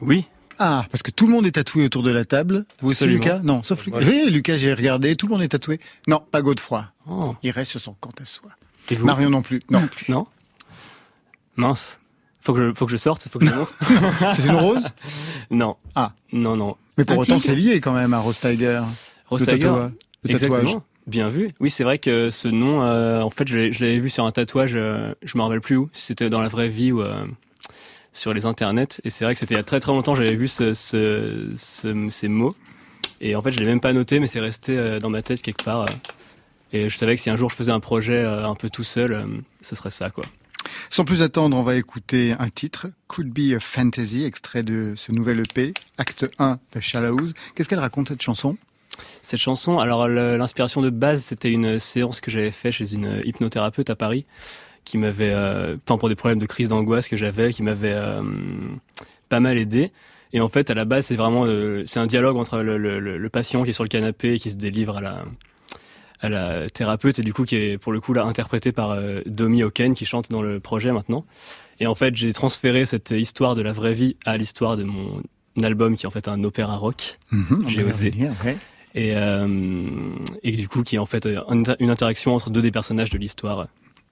Oui. Ah, parce que tout le monde est tatoué autour de la table. Vous aussi. Lucas? Non, sauf Lucas. Voilà. Oui, Lucas, j'ai regardé, tout le monde est tatoué. Non, pas Godefroy. Oh. Il reste sur son compte à soi. Et vous? Marion non plus. Non. Non Mince. Faut que je, faut que je sorte, faut que je. [laughs] C'est une rose [laughs] Non. Ah. Non, non. Mais pour Un autant, c'est lié quand même à Rostiger. Rostiger, Le, tatou- le tatouage. Exactement. Bien vu. Oui, c'est vrai que ce nom, euh, en fait, je l'avais vu sur un tatouage. euh, je me rappelle plus où. Si c'était dans la vraie vie ou euh, sur les internets. Et c'est vrai que c'était il y a très très longtemps. J'avais vu ce, ce- ce- ces mots. Et en fait, je l'ai même pas noté, mais c'est resté euh, dans ma tête quelque part. euh. et je savais que si un jour je faisais un projet euh, un peu tout seul, euh, ce serait ça, quoi. Sans plus attendre, on va écouter un titre, Could Be a Fantasy, extrait de ce nouvel EP, acte 1 de Shallows. Qu'est-ce qu'elle raconte cette chanson? Cette chanson, alors l'inspiration de base, c'était une séance que j'avais fait chez une hypnothérapeute à Paris, qui m'avait, euh, enfin pour des problèmes de crise d'angoisse que j'avais, qui m'avait euh, pas mal aidé. Et en fait, à la base, c'est vraiment, euh, c'est un dialogue entre le- le patient qui est sur le canapé et qui se délivre à la à la thérapeute et du coup qui est pour le coup là interprété par euh, Domi Oken qui chante dans le projet maintenant. Et en fait, j'ai transféré cette histoire de la vraie vie à l'histoire de mon album qui est en fait un opéra rock. Mhm, on j'ai osé. ouais. Et, euh, et du coup, qui est en fait euh, une interaction entre deux des personnages de l'histoire.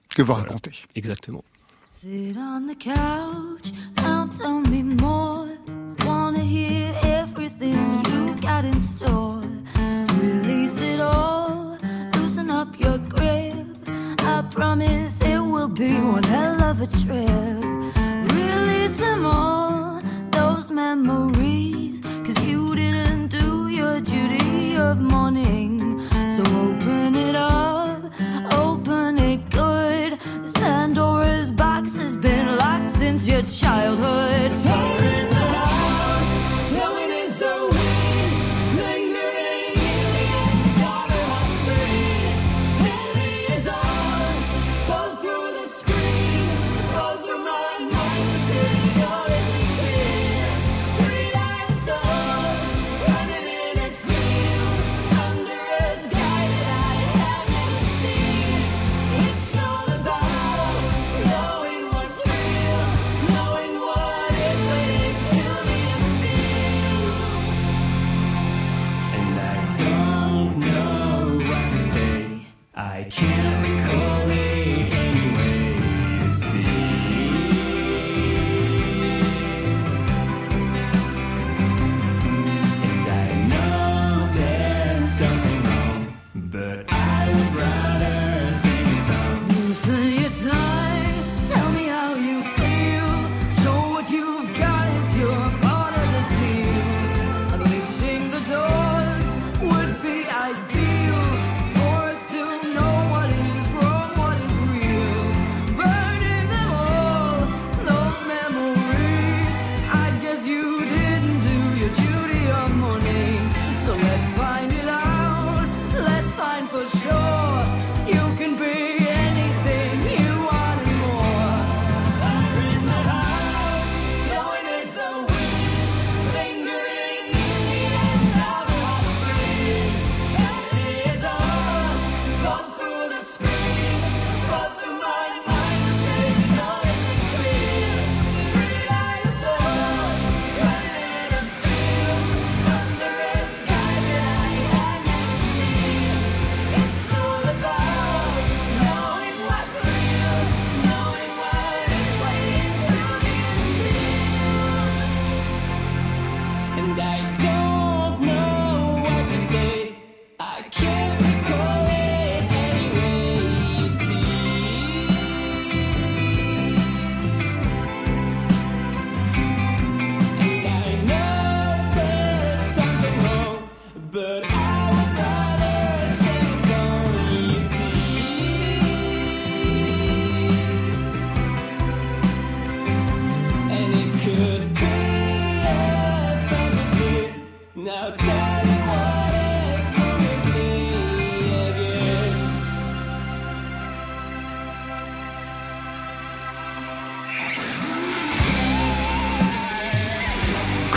Que vous racontez. Exactement. Sit on the couch, now tell me more. Wanna hear everything you got in store. Promise it will be one hell of a trip. Release them all, those memories. Cause you didn't do your duty of mourning. So open it up, open it good. This Pandora's box has been locked since your childhood. Fire in the house,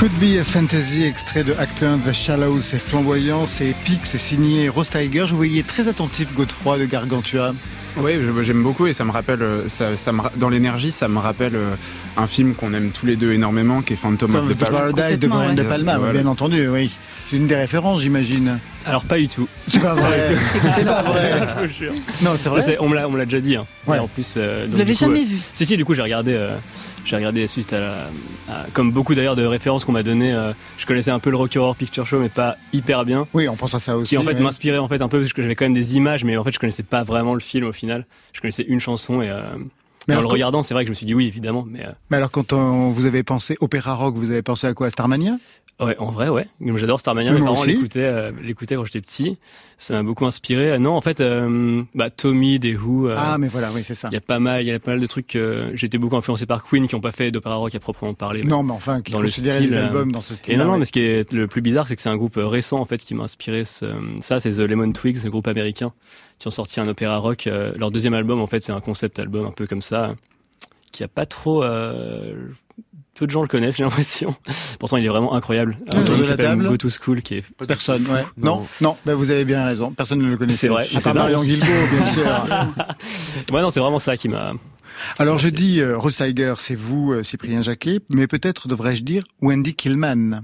Could Be a Fantasy, extrait de Act 1 The Shallow, c'est flamboyant, c'est épique, c'est signé Rose Tiger. Je vous voyais très attentif, Godefroy de Gargantua. Oui, je- j'aime beaucoup et ça me rappelle, euh, ça, ça me, dans l'énergie, ça me rappelle euh, un film qu'on aime tous les deux énormément, qui est Phantom Tom of the Paradise. Paradise de Brian De Palma, bien entendu, oui. C'est une des références, j'imagine. Alors pas du tout. C'est pas vrai. C'est pas vrai. [laughs] Je vous jure. Non, c'est vrai. On me l'a, on me l'a déjà dit. hein. Ouais. Et en plus, euh, donc, Vous l'avez jamais euh, vu Si si, du coup j'ai regardé, euh, j'ai regardé suite à, la, à- comme beaucoup d'ailleurs de références qu'on m'a donné. euh, je connaissais un peu le Rocky Horror Picture Show, mais pas hyper bien. Oui, on pense à ça aussi. Qui en fait ouais. m'inspirait en fait un peu parce que j'avais quand même des images, mais en fait je connaissais pas vraiment le film au final. Je connaissais une chanson et, euh, Mais en le quand- regardant, c'est vrai que je me suis dit oui évidemment, mais euh, Mais alors, quand on- vous avez pensé opéra rock, vous avez pensé à quoi? Starmania? Ouais, en vrai, ouais. J'adore Starmania. Mes parents l'écoutaient, euh, l'écoutaient quand j'étais petit. Ça m'a beaucoup inspiré. Euh, Non, en fait, euh, bah, Tommy, des Who. euh, Ah, mais voilà, oui, c'est ça. Il y a pas mal, il y a pas mal de trucs. euh, J'ai été beaucoup influencé par Queen qui ont pas fait d'opéra rock à proprement parler. Non, mais enfin, qui dans le style, les euh, albums dans ce Et style-là. non, non, ouais. mais ce qui est le plus bizarre, c'est que c'est un groupe récent en fait qui m'a inspiré ce- ça. C'est The Lemon Twigs, le groupe américain, qui ont sorti un opéra rock. leur deuxième album, en fait, c'est un concept album un peu comme ça, qui a pas trop. Euh, peu de gens le connaissent, j'ai l'impression. [laughs] Pourtant, il est vraiment incroyable. Autour groupe de la table Go to School, qui est Personne, ouais. Non, non, ben vous avez bien raison. Personne ne le connaissait. C'est vrai. À part Marion Guilbault, bien sûr. [laughs] ouais, non, c'est vraiment ça qui m'a. Alors je dis euh, Rose Tiger, c'est vous, euh, Cyprien Jacquet, mais peut-être devrais-je dire Wendy Killman.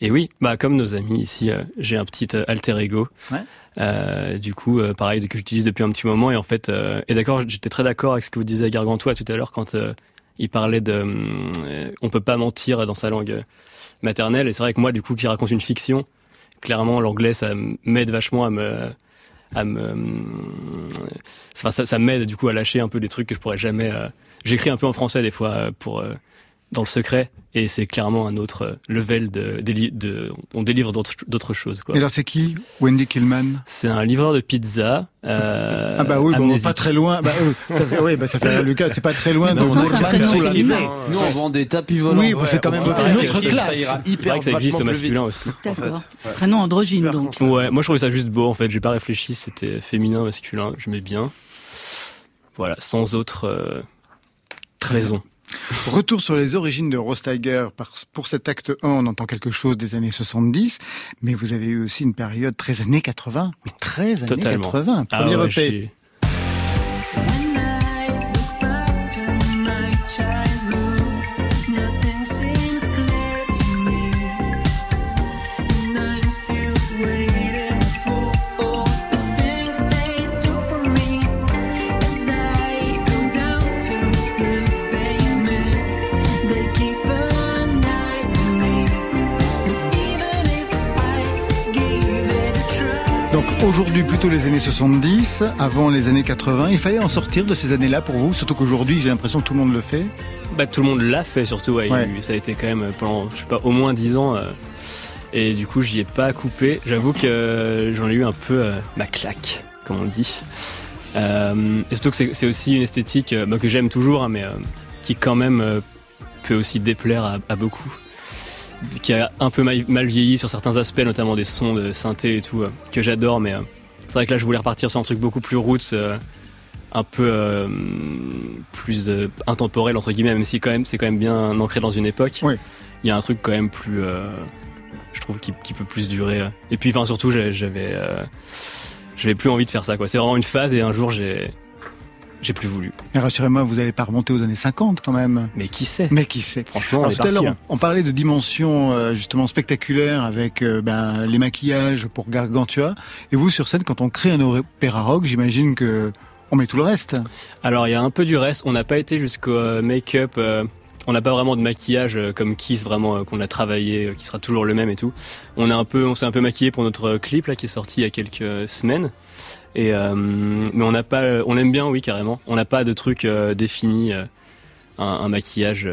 Et oui, bah comme nos amis ici, euh, j'ai un petit euh, alter ego. Ouais. Euh, du coup, euh, pareil, que j'utilise depuis un petit moment. Et en fait, euh, et d'accord, j'étais très d'accord avec ce que vous disiez Gargantua tout à l'heure quand euh, il parlait de, hum, euh, on peut pas mentir dans sa langue maternelle. Et c'est vrai que moi, du coup, qui raconte une fiction, clairement, l'anglais, ça m'aide vachement à me, à me, hum, enfin, ça, ça m'aide du coup à lâcher un peu des trucs que je pourrais jamais. euh, J'écris un peu en français des fois euh, pour euh, dans le secret, et c'est clairement un autre euh, level de, on délivre d'autres choses. Quoi. Et alors c'est qui Wendy Killman C'est un livreur de pizza. Euh, Ah bah oui, bon, amnésique. pas très loin. Bah, euh, ça fait, oui, bah ça fait Lucas, c'est pas très loin main. Nous, on vend des tapis volants. Oui, bah, c'est quand même on une autre que classe. Ça ira C'est hyper vrai que ça existe au masculin aussi. D'accord. Prénom androgyne donc. Ouais, moi je trouvais ça juste beau en fait. J'ai pas réfléchi, c'était féminin, masculin, je mets bien. Voilà, sans autre euh, raison. Retour sur les origines de Rose Tiger. Par- Pour cet acte 1, on entend quelque chose des années 70, mais vous avez eu aussi une période très années 80. Très années Totalement. 80. Ah Premier ouais, EP. Aujourd'hui plutôt les années 70, avant les années 80. Il fallait en sortir de ces années-là pour vous, surtout qu'aujourd'hui j'ai l'impression que tout le monde le fait. Bah, tout le monde l'a fait surtout. Ouais, Ouais. ça a été quand même pendant, je sais pas, au moins 10 ans. euh, et du coup, j'y ai pas coupé. J'avoue que euh, j'en ai eu un peu euh, ma claque, comme on dit. Euh, et surtout que c'est- aussi une esthétique euh, bah, que j'aime toujours, hein, mais euh, qui quand même euh, peut aussi déplaire à, à beaucoup. Qui a un peu mal, vieilli sur certains aspects, notamment des sons de synthé et tout, euh, que j'adore. Mais euh, c'est vrai que là, je voulais repartir sur un truc beaucoup plus roots. euh, un peu plus intemporel entre guillemets même si quand même c'est quand même bien ancré dans une époque Oui. il y a un truc quand même plus je trouve qui, qui peut plus durer et puis enfin surtout j'avais j'avais plus envie de faire ça quoi c'est vraiment une phase et un jour j'ai j'ai plus voulu rassurez-moi, vous n'allez pas remonter aux années 50 quand même. mais qui sait? Mais qui sait? Franchement on Alors, est tout à l'heure, hein. on, on parlait de dimensions euh, justement spectaculaires avec euh, ben, les maquillages pour Gargantua. Et vous, sur scène, quand on crée un opéra rock, j'imagine que on met tout le reste. Alors il y a un peu du reste. On n'a pas été jusqu'au euh, make-up. euh, on n'a pas vraiment de maquillage euh, comme Kiss vraiment euh, qu'on a travaillé, euh, qui sera toujours le même et tout. On a un peu, on s'est un peu maquillé pour notre clip là qui est sorti il y a quelques semaines. Et euh, mais on n'a pas, on aime bien oui carrément. On n'a pas de truc euh, défini, euh, un, un maquillage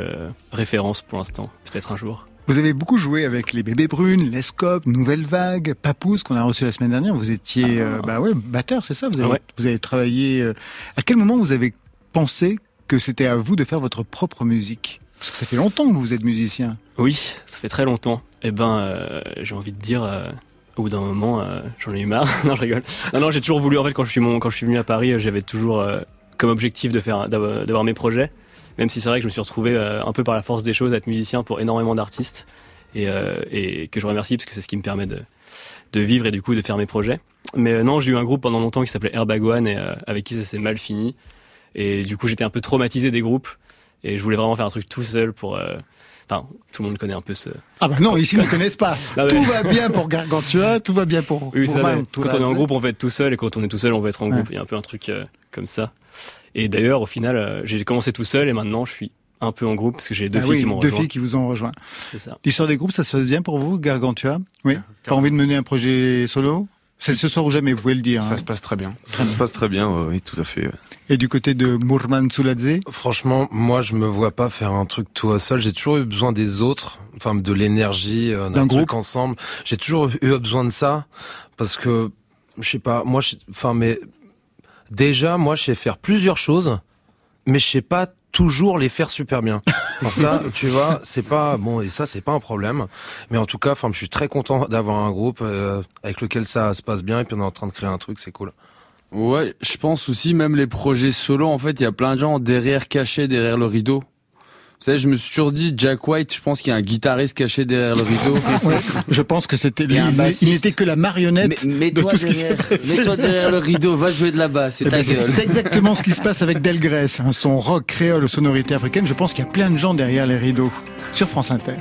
référence pour l'instant. Peut-être un jour. Vous avez beaucoup joué avec les bébés brunes, les scopes, Nouvelle Vague, Papouze qu'on a reçu la semaine dernière. Vous étiez, euh, bah ouais, batteur, c'est ça? Vous avez, Ouais. vous avez travaillé. à quel moment vous avez pensé que c'était à vous de faire votre propre musique? Parce que ça fait longtemps que vous êtes musicien. Oui, ça fait très longtemps. Eh ben, euh, j'ai envie de dire, euh, au bout d'un moment, euh, j'en ai eu marre. [laughs] non, je rigole. Non, non, j'ai toujours voulu. En fait, quand je suis mon, quand je suis venu à Paris, euh, j'avais toujours euh, comme objectif de faire, d'avoir mes projets. Même si c'est vrai que je me suis retrouvé euh, un peu par la force des choses à être musicien pour énormément d'artistes et, et que je remercie parce que c'est ce qui me permet de, de vivre et du coup de faire mes projets. Mais non, j'ai eu un groupe pendant longtemps qui s'appelait Herbagwan et euh, avec qui ça s'est mal fini. Et du coup, j'étais un peu traumatisé des groupes et je voulais vraiment faire un truc tout seul pour. euh, Enfin, tout le monde connaît un peu ce, Ah bah non, ici ils ne connaissent pas. [laughs] Tout va bien pour Gargantua, tout va bien pour. Oui, pour ça, tout Quand on est en groupe, on va être tout seul, et quand on est tout seul, on va être en Ouais. groupe. Il y a un peu un truc euh, comme ça. Et d'ailleurs, au final, euh, j'ai commencé tout seul, et maintenant, je suis un peu en groupe parce que j'ai deux Ah filles oui, qui m'ont deux filles qui vous ont rejoint. C'est ça. L'histoire des groupes, ça se passe bien pour vous, Gargantua? Oui. Pas envie de mener un projet solo? C'est ce soir ou jamais, vous pouvez le dire. Ça hein. se passe très bien. Ça se passe très bien, oui, tout à fait. ouais. Et du côté de Mourman Souladze Franchement, moi, je me vois pas faire un truc tout seul. J'ai toujours eu besoin des autres, enfin de l'énergie, euh, D'un truc groupe. ensemble. J'ai toujours eu besoin de ça parce que je sais pas, moi, je- enfin, mais déjà, moi, je sais faire plusieurs choses, mais je sais pas toujours les faire super bien. Ça, [laughs] tu vois, c'est pas bon et ça, c'est pas un problème. Mais en tout cas, enfin, je suis très content d'avoir un groupe euh, avec lequel ça se passe bien et puis on est en train de créer un truc, c'est cool. Ouais, je pense aussi même les projets solo, en fait, il y a plein de gens derrière cachés, derrière le rideau. Vous savez, je me suis toujours dit, Jack White, je pense qu'il y a un guitariste caché derrière le rideau. [laughs] Ouais, je pense que c'était lui. Il- n'était que la marionnette Mais- de tout ce qui s'est passé. mets-toi derrière le rideau, va jouer de la basse, c'est Eh ta ben, gueule. C'est exactement ce qui se passe avec Delgrès, un son rock créole aux sonorités africaines. Je pense qu'il y a plein de gens derrière les rideaux sur France Inter.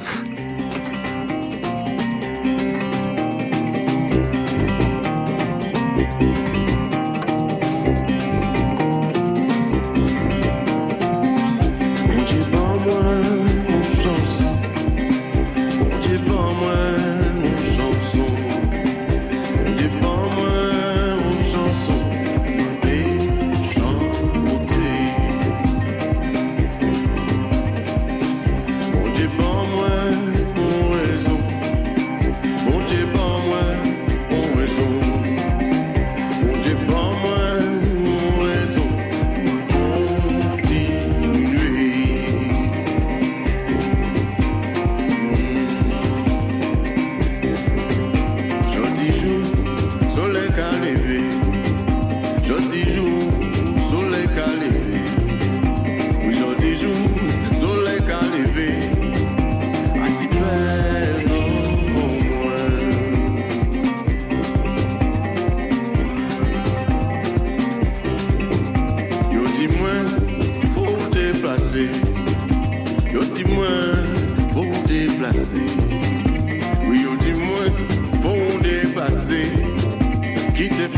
Dépasser. Qui te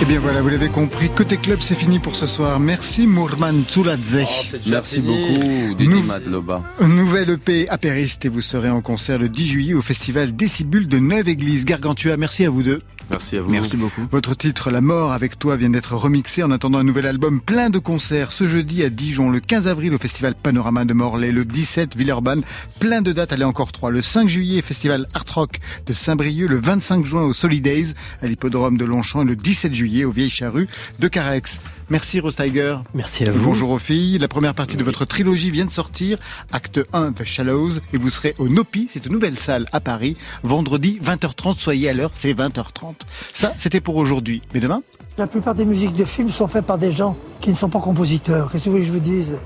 Eh bien voilà, vous l'avez compris, côté club c'est fini pour ce soir. Merci Mourman Tsuladze. Merci beaucoup, Didi Nous- Madloba. Nouvelle EP apériste et vous serez en concert le 10 juillet au festival Décibule de Neuve-Église Gargantua. Merci à vous deux. Merci à vous. Merci beaucoup. Votre titre La mort avec toi vient d'être remixé en attendant un nouvel album plein de concerts ce jeudi à Dijon, le 15 avril au festival Panorama de Morlaix, le 17 Villeurbanne, plein de dates, allez encore trois. Le 5 juillet festival Art Rock de Saint-Brieuc, le 25 juin au Solidays à l'hippodrome de Longchamp et le 17 juillet au Vieilles Charrues de Carex. Merci Rostiger. Merci à vous. Bonjour aux filles. La première partie de votre trilogie vient de sortir, acte 1 The Shallows, et vous serez au Nopi, c'est une nouvelle salle à Paris, vendredi 20h30, soyez à l'heure, c'est 20h30. Ça, c'était pour aujourd'hui. Mais demain? La plupart des musiques de films sont faites par des gens qui ne sont pas compositeurs. Qu'est-ce que vous voulez que je vous dise?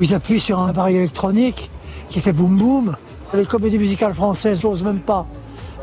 Ils appuient sur un appareil électronique qui fait boum boum. Les comédies musicales françaises, j'ose même pas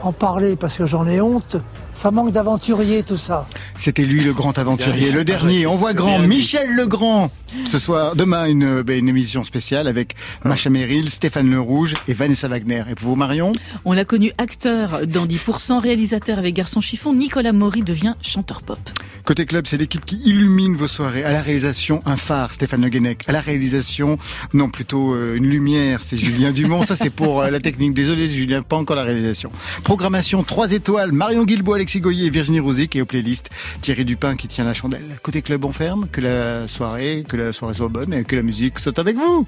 en parler parce que j'en ai honte. Ça manque d'aventuriers, tout ça. C'était lui le grand aventurier, le dernier. On voit grand. Michel Legrand. Ce soir, demain, une, ben, une émission spéciale avec Macha Merrill, Stéphane Le Rouge et Vanessa Wagner. Et pour vous, Marion? On l'a connu acteur dans 10%, réalisateur avec Garçon Chiffon. Nicolas Maury devient chanteur pop. Côté club, c'est l'équipe qui illumine vos soirées. À la réalisation, un phare, Stéphane Le Guenec. À la réalisation, non, plutôt euh, une lumière, c'est Julien Dumont. Ça, c'est pour euh, la technique. Désolé, Julien, pas encore la réalisation. Programmation 3 étoiles, Marion Guilbault, Alexis Goyer et Virginie Rouzic. Et aux playlists, Thierry Dupin qui tient la chandelle. Côté club, on ferme. Que la soirée, que la soirée soit bonne et que la musique saute avec vous.